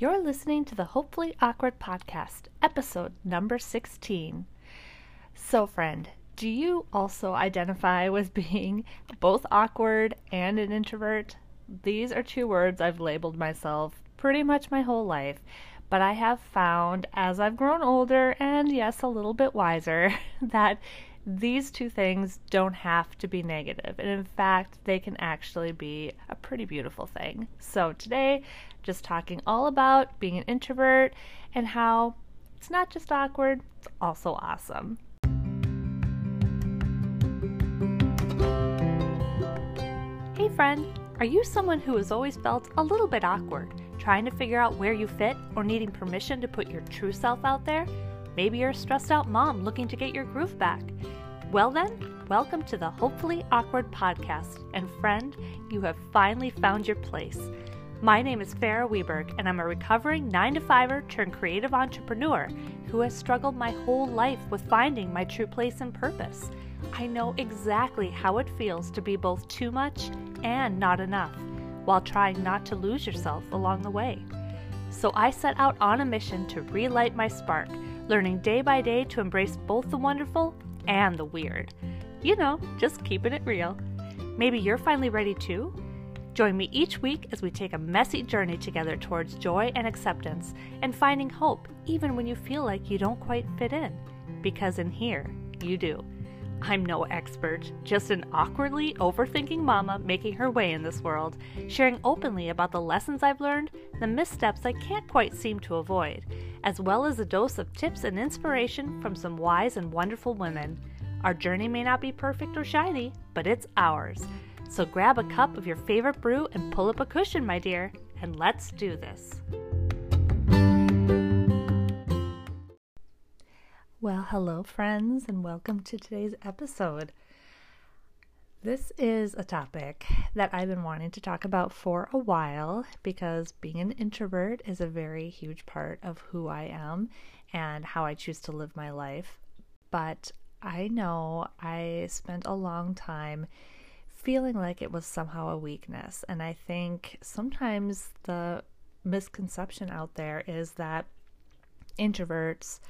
You're listening to the Hopefully Awkward Podcast, episode number 16. So, friend, do you also identify with being both awkward and an introvert? These are two words I've labeled myself pretty much my whole life, but I have found as I've grown older and, yes, a little bit wiser, that these two things don't have to be negative, and in fact, they can actually be a pretty beautiful thing. So, today, just talking all about being an introvert and how it's not just awkward, it's also awesome. Hey, friend, are you someone who has always felt a little bit awkward, trying to figure out where you fit or needing permission to put your true self out there? Maybe you're a stressed out mom looking to get your groove back. Well, then, welcome to the Hopefully Awkward podcast. And friend, you have finally found your place. My name is Farrah Wiberg, and I'm a recovering 9 to 5er turned creative entrepreneur who has struggled my whole life with finding my true place and purpose. I know exactly how it feels to be both too much and not enough, while trying not to lose yourself along the way. So I set out on a mission to relight my spark, learning day by day to embrace both the wonderful and the weird. You know, just keeping it real. Maybe you're finally ready too? Join me each week as we take a messy journey together towards joy and acceptance and finding hope even when you feel like you don't quite fit in. Because in here, you do. I'm no expert, just an awkwardly overthinking mama making her way in this world, sharing openly about the lessons I've learned, the missteps I can't quite seem to avoid, as well as a dose of tips and inspiration from some wise and wonderful women. Our journey may not be perfect or shiny, but it's ours. So grab a cup of your favorite brew and pull up a cushion, my dear, and let's do this. Well, hello, friends, and welcome to today's episode. This is a topic that I've been wanting to talk about for a while because being an introvert is a very huge part of who I am and how I choose to live my life. But I know I spent a long time feeling like it was somehow a weakness. And I think sometimes the misconception out there is that introverts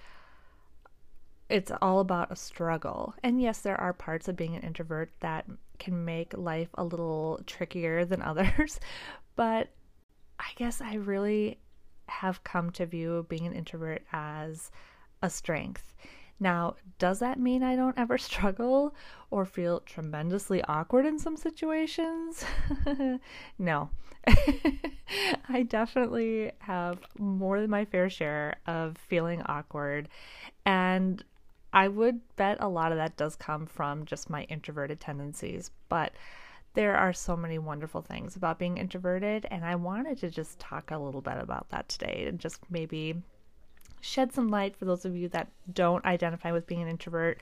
it's all about a struggle. And yes, there are parts of being an introvert that can make life a little trickier than others, but I guess I really have come to view being an introvert as a strength. Now, does that mean I don't ever struggle or feel tremendously awkward in some situations? no. I definitely have more than my fair share of feeling awkward. And I would bet a lot of that does come from just my introverted tendencies, but there are so many wonderful things about being introverted, and I wanted to just talk a little bit about that today and just maybe shed some light for those of you that don't identify with being an introvert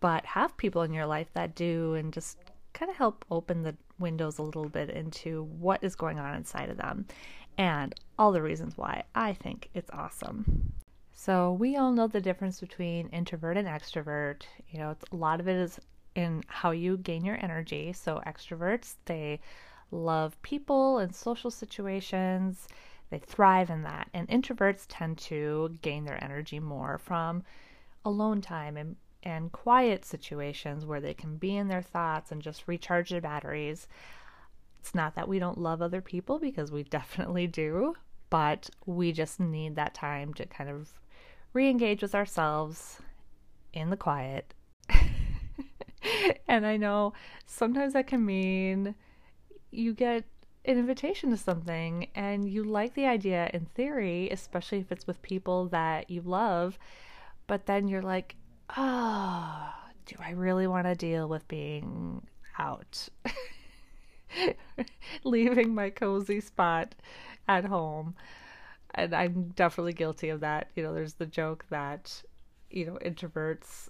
but have people in your life that do and just kind of help open the windows a little bit into what is going on inside of them and all the reasons why I think it's awesome. So we all know the difference between introvert and extrovert. You know, a lot of it is in how you gain your energy. So extroverts, they love people and social situations. They thrive in that. And introverts tend to gain their energy more from alone time and and quiet situations where they can be in their thoughts and just recharge their batteries. It's not that we don't love other people because we definitely do, but we just need that time to kind of re engage with ourselves in the quiet. and I know sometimes that can mean you get an invitation to something and you like the idea in theory, especially if it's with people that you love, but then you're like, oh, do I really want to deal with being out? Leaving my cozy spot at home and I'm definitely guilty of that. You know, there's the joke that, you know, introverts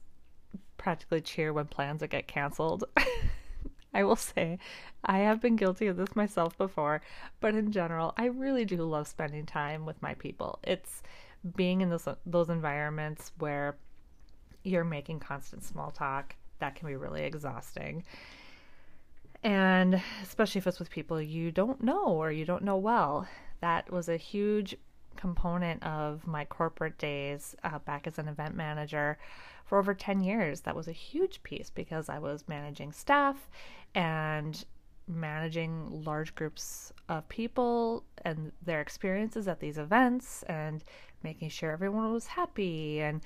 practically cheer when plans get canceled. I will say I have been guilty of this myself before, but in general, I really do love spending time with my people. It's being in those those environments where you're making constant small talk that can be really exhausting. And especially if it's with people you don't know or you don't know well. That was a huge component of my corporate days uh, back as an event manager for over 10 years. That was a huge piece because I was managing staff and managing large groups of people and their experiences at these events and making sure everyone was happy. And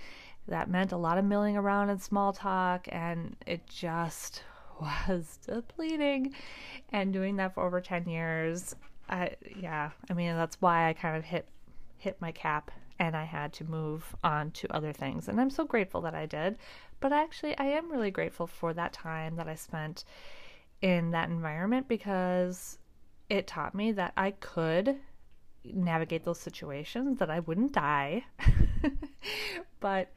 that meant a lot of milling around and small talk. And it just was depleting. And doing that for over 10 years, I, yeah, I mean, that's why I kind of hit hit my cap and I had to move on to other things. And I'm so grateful that I did. But actually, I am really grateful for that time that I spent in that environment because it taught me that I could navigate those situations, that I wouldn't die. but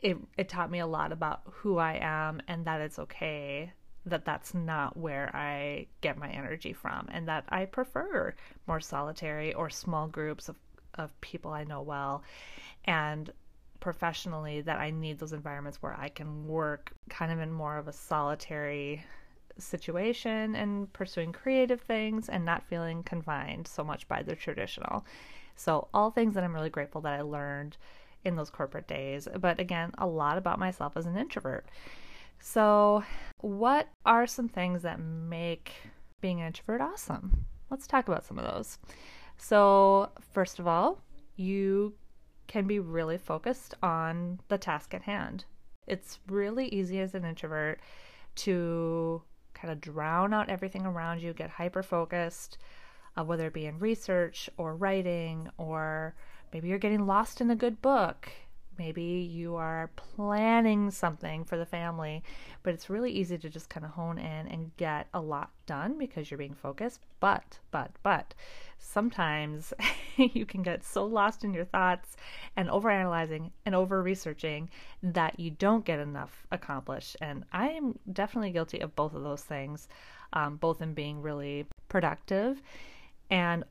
it it taught me a lot about who I am and that it's okay that that's not where I get my energy from and that I prefer more solitary or small groups of of people I know well and professionally that I need those environments where I can work kind of in more of a solitary situation and pursuing creative things and not feeling confined so much by the traditional. So, all things that I'm really grateful that I learned in those corporate days, but again, a lot about myself as an introvert. So, what are some things that make being an introvert awesome? Let's talk about some of those. So, first of all, you can be really focused on the task at hand. It's really easy as an introvert to kind of drown out everything around you, get hyper focused, uh, whether it be in research or writing, or maybe you're getting lost in a good book. Maybe you are planning something for the family, but it's really easy to just kind of hone in and get a lot done because you're being focused. But, but, but sometimes you can get so lost in your thoughts and overanalyzing and over researching that you don't get enough accomplished. And I am definitely guilty of both of those things, um, both in being really productive and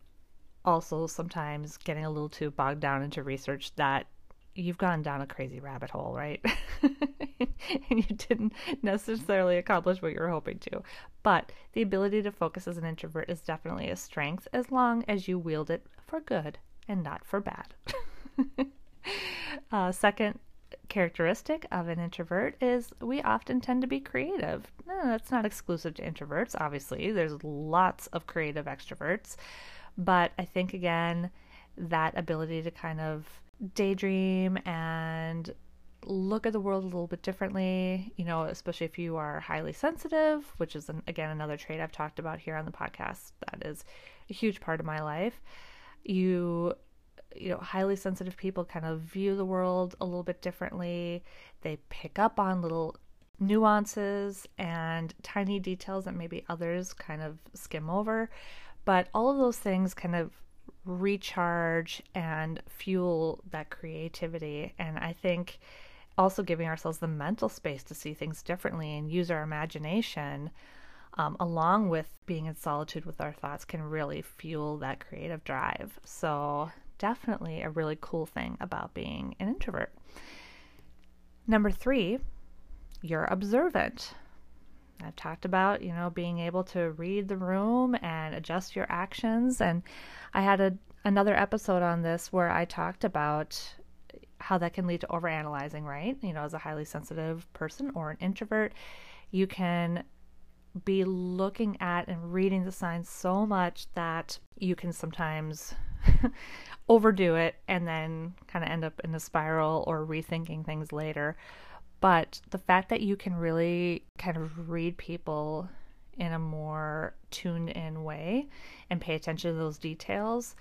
also sometimes getting a little too bogged down into research that you've gone down a crazy rabbit hole, right? and you didn't necessarily accomplish what you were hoping to. But the ability to focus as an introvert is definitely a strength as long as you wield it for good and not for bad. uh, second characteristic of an introvert is we often tend to be creative. No, that's not exclusive to introverts, obviously. There's lots of creative extroverts. But I think, again, that ability to kind of daydream and look at the world a little bit differently, you know, especially if you are highly sensitive, which is, an, again, another trait I've talked about here on the podcast. That is a huge part of my life. You, you know, highly sensitive people kind of view the world a little bit differently. They pick up on little nuances and tiny details that maybe others kind of skim over. But all of those things kind of recharge and fuel that creativity. And I think also giving ourselves the mental space to see things differently and use our imagination um, along with being in solitude with our thoughts can really fuel that creative drive. So, definitely a really cool thing about being an introvert. Number three, you're observant. I've talked about, you know, being able to read the room and adjust your actions. And I had a, another episode on this where I talked about how that can lead to overanalyzing, right? You know, as a highly sensitive person or an introvert, you can be looking at and reading the signs so much that you can sometimes overdo it and then kind of end up in a spiral or rethinking things later. But the fact that you can really kind of read people in a more tuned in way and pay attention to those details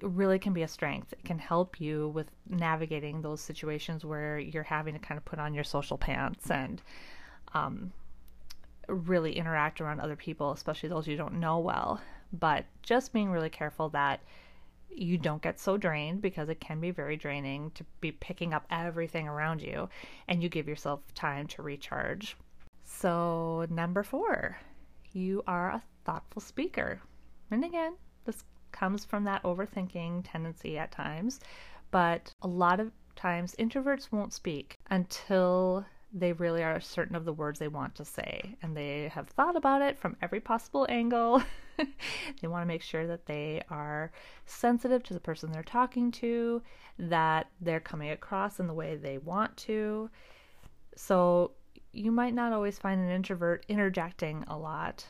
really can be a strength. It can help you with navigating those situations where you're having to kind of put on your social pants and um, really interact around other people, especially those you don't know well. But just being really careful that you don't get so drained because it can be very draining to be picking up everything around you and you give yourself time to recharge. So, number four, you are a thoughtful speaker. And again, this comes from that overthinking tendency at times, but a lot of times introverts won't speak until they really are certain of the words they want to say and they have thought about it from every possible angle. they want to make sure that they are sensitive to the person they're talking to, that they're coming across in the way they want to. So you might not always find an introvert interjecting a lot,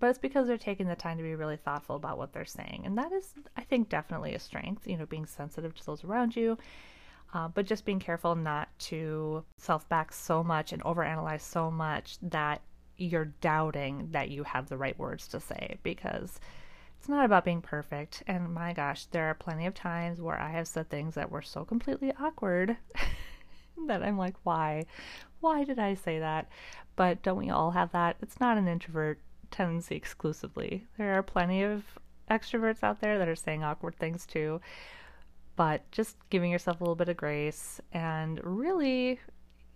but it's because they're taking the time to be really thoughtful about what they're saying. And that is, I think, definitely a strength, you know, being sensitive to those around you uh, but just being careful not to self back so much and overanalyze so much that you're doubting that you have the right words to say because it's not about being perfect. And my gosh, there are plenty of times where I have said things that were so completely awkward that I'm like, why? Why did I say that? But don't we all have that? It's not an introvert tendency exclusively. There are plenty of extroverts out there that are saying awkward things too but just giving yourself a little bit of grace and really,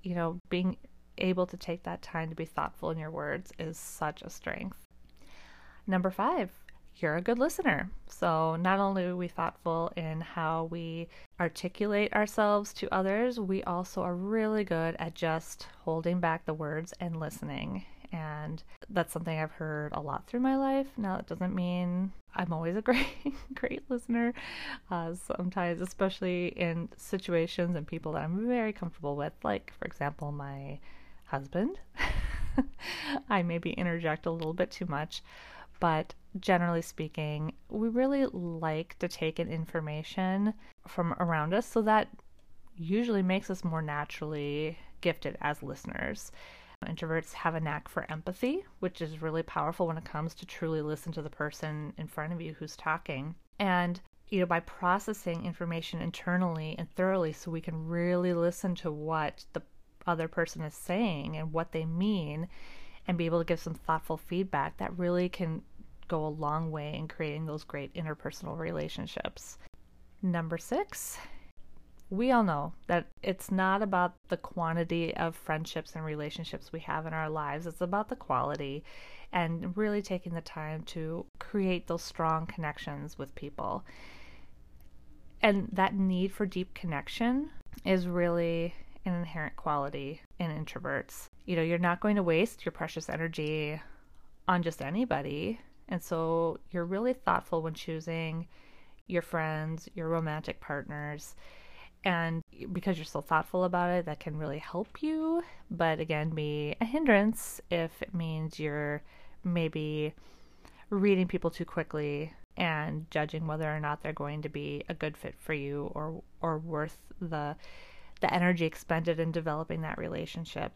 you know, being able to take that time to be thoughtful in your words is such a strength. Number five, you're a good listener. So, not only are we thoughtful in how we articulate ourselves to others, we also are really good at just holding back the words and listening and that's something I've heard a lot through my life. Now, it doesn't mean I'm always a great, great listener. Uh, sometimes, especially in situations and people that I'm very comfortable with, like, for example, my husband, I maybe interject a little bit too much. But generally speaking, we really like to take in information from around us so that usually makes us more naturally gifted as listeners. Introverts have a knack for empathy, which is really powerful when it comes to truly listen to the person in front of you who's talking. And you know, by processing information internally and thoroughly so we can really listen to what the other person is saying and what they mean and be able to give some thoughtful feedback that really can go a long way in creating those great interpersonal relationships. Number 6 we all know that it's not about the quantity of friendships and relationships we have in our lives, it's about the quality and really taking the time to create those strong connections with people. And that need for deep connection is really an inherent quality in introverts. You know, you're not going to waste your precious energy on just anybody. And so you're really thoughtful when choosing your friends, your romantic partners and because you're so thoughtful about it, that can really help you, but again, be a hindrance if it means you're maybe reading people too quickly and judging whether or not they're going to be a good fit for you or or worth the the energy expended in developing that relationship.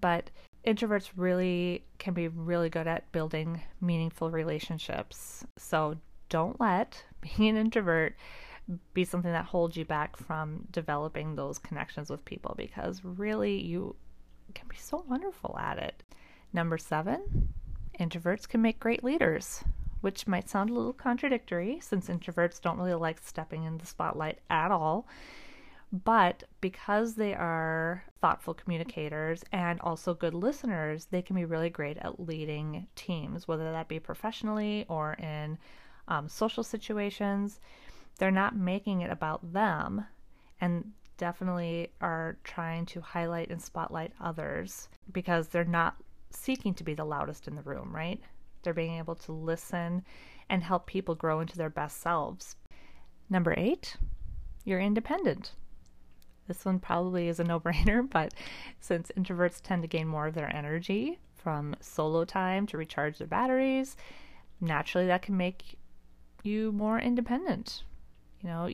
But introverts really can be really good at building meaningful relationships. So don't let being an introvert be something that holds you back from developing those connections with people because really you can be so wonderful at it. Number seven, introverts can make great leaders, which might sound a little contradictory since introverts don't really like stepping in the spotlight at all. But because they are thoughtful communicators and also good listeners, they can be really great at leading teams, whether that be professionally or in um, social situations they're not making it about them and definitely are trying to highlight and spotlight others because they're not seeking to be the loudest in the room, right? They're being able to listen and help people grow into their best selves. Number eight, you're independent. This one probably is a no brainer, but since introverts tend to gain more of their energy from solo time to recharge their batteries, naturally that can make you more independent, you know,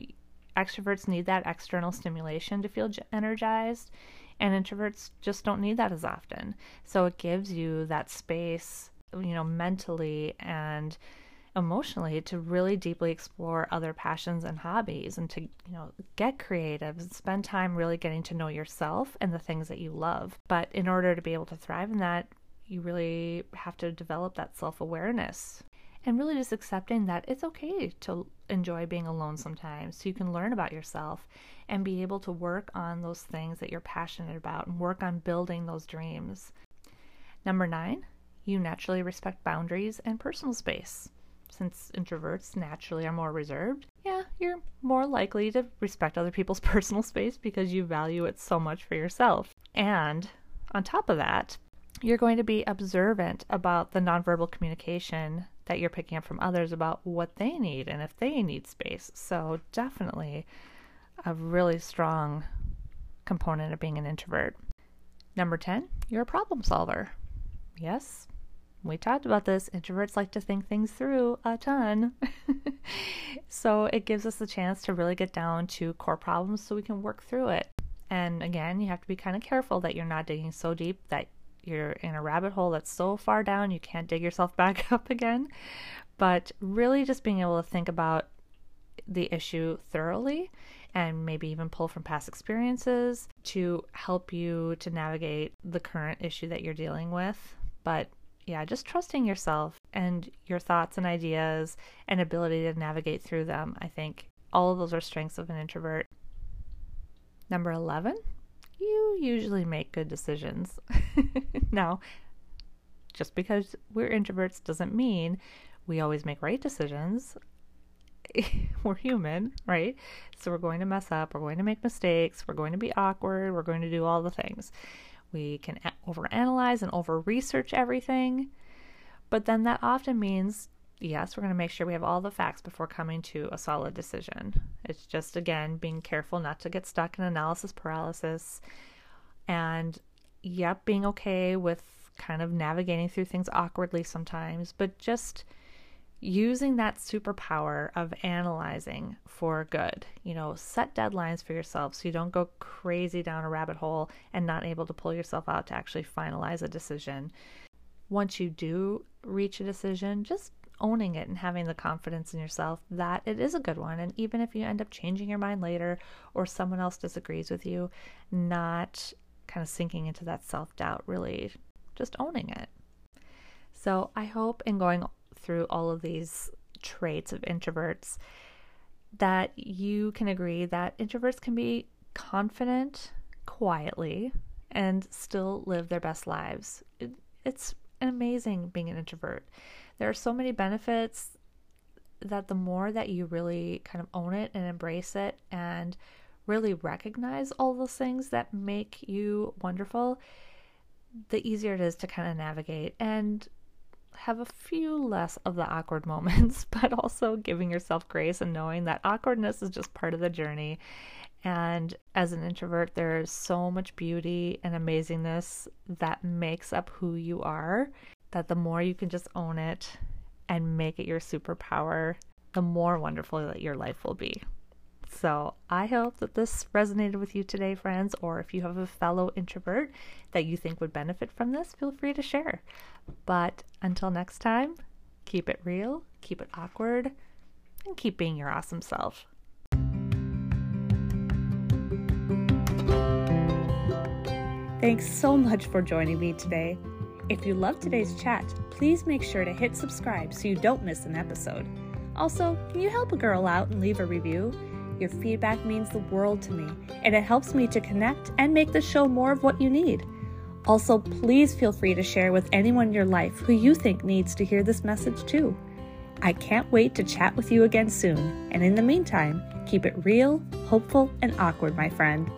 extroverts need that external stimulation to feel energized, and introverts just don't need that as often. So it gives you that space, you know, mentally and emotionally to really deeply explore other passions and hobbies and to, you know, get creative and spend time really getting to know yourself and the things that you love. But in order to be able to thrive in that, you really have to develop that self awareness and really just accepting that it's okay to enjoy being alone sometimes so you can learn about yourself and be able to work on those things that you're passionate about and work on building those dreams. Number nine, you naturally respect boundaries and personal space. Since introverts naturally are more reserved, yeah, you're more likely to respect other people's personal space because you value it so much for yourself. And on top of that, you're going to be observant about the nonverbal communication that you're picking up from others about what they need and if they need space. So, definitely a really strong component of being an introvert. Number 10, you're a problem solver. Yes, we talked about this. Introverts like to think things through a ton. so it gives us the chance to really get down to core problems so we can work through it. And again, you have to be kind of careful that you're not digging so deep that you're in a rabbit hole that's so far down you can't dig yourself back up again. But really, just being able to think about the issue thoroughly and maybe even pull from past experiences to help you to navigate the current issue that you're dealing with. But yeah, just trusting yourself and your thoughts and ideas and ability to navigate through them. I think all of those are strengths of an introvert. Number 11, you usually make good decisions. now, just because we're introverts doesn't mean we always make right decisions. we're human, right? So we're going to mess up, we're going to make mistakes, we're going to be awkward, we're going to do all the things. We can overanalyze and over research everything. But then that often means, yes, we're going to make sure we have all the facts before coming to a solid decision. It's just, again, being careful not to get stuck in analysis paralysis. And, yep, being okay with kind of navigating through things awkwardly sometimes, but just using that superpower of analyzing for good. You know, set deadlines for yourself so you don't go crazy down a rabbit hole and not able to pull yourself out to actually finalize a decision. Once you do reach a decision, just owning it and having the confidence in yourself that it is a good one. And even if you end up changing your mind later or someone else disagrees with you, not kind of sinking into that self doubt, really just owning it. So I hope in going through all of these traits of introverts that you can agree that introverts can be confident quietly and still live their best lives. It, it's amazing being an introvert. There are so many benefits that the more that you really kind of own it and embrace it and really recognize all those things that make you wonderful, the easier it is to kind of navigate. And have a few less of the awkward moments, but also giving yourself grace and knowing that awkwardness is just part of the journey. And as an introvert, there's so much beauty and amazingness that makes up who you are that the more you can just own it and make it your superpower, the more wonderful that your life will be. So I hope that this resonated with you today, friends, or if you have a fellow introvert that you think would benefit from this, feel free to share. But until next time, keep it real, keep it awkward, and keep being your awesome self. Thanks so much for joining me today. If you loved today's chat, please make sure to hit subscribe so you don't miss an episode. Also, can you help a girl out and leave a review? Your feedback means the world to me, and it helps me to connect and make the show more of what you need. Also, please feel free to share with anyone in your life who you think needs to hear this message too. I can't wait to chat with you again soon, and in the meantime, keep it real, hopeful, and awkward, my friend.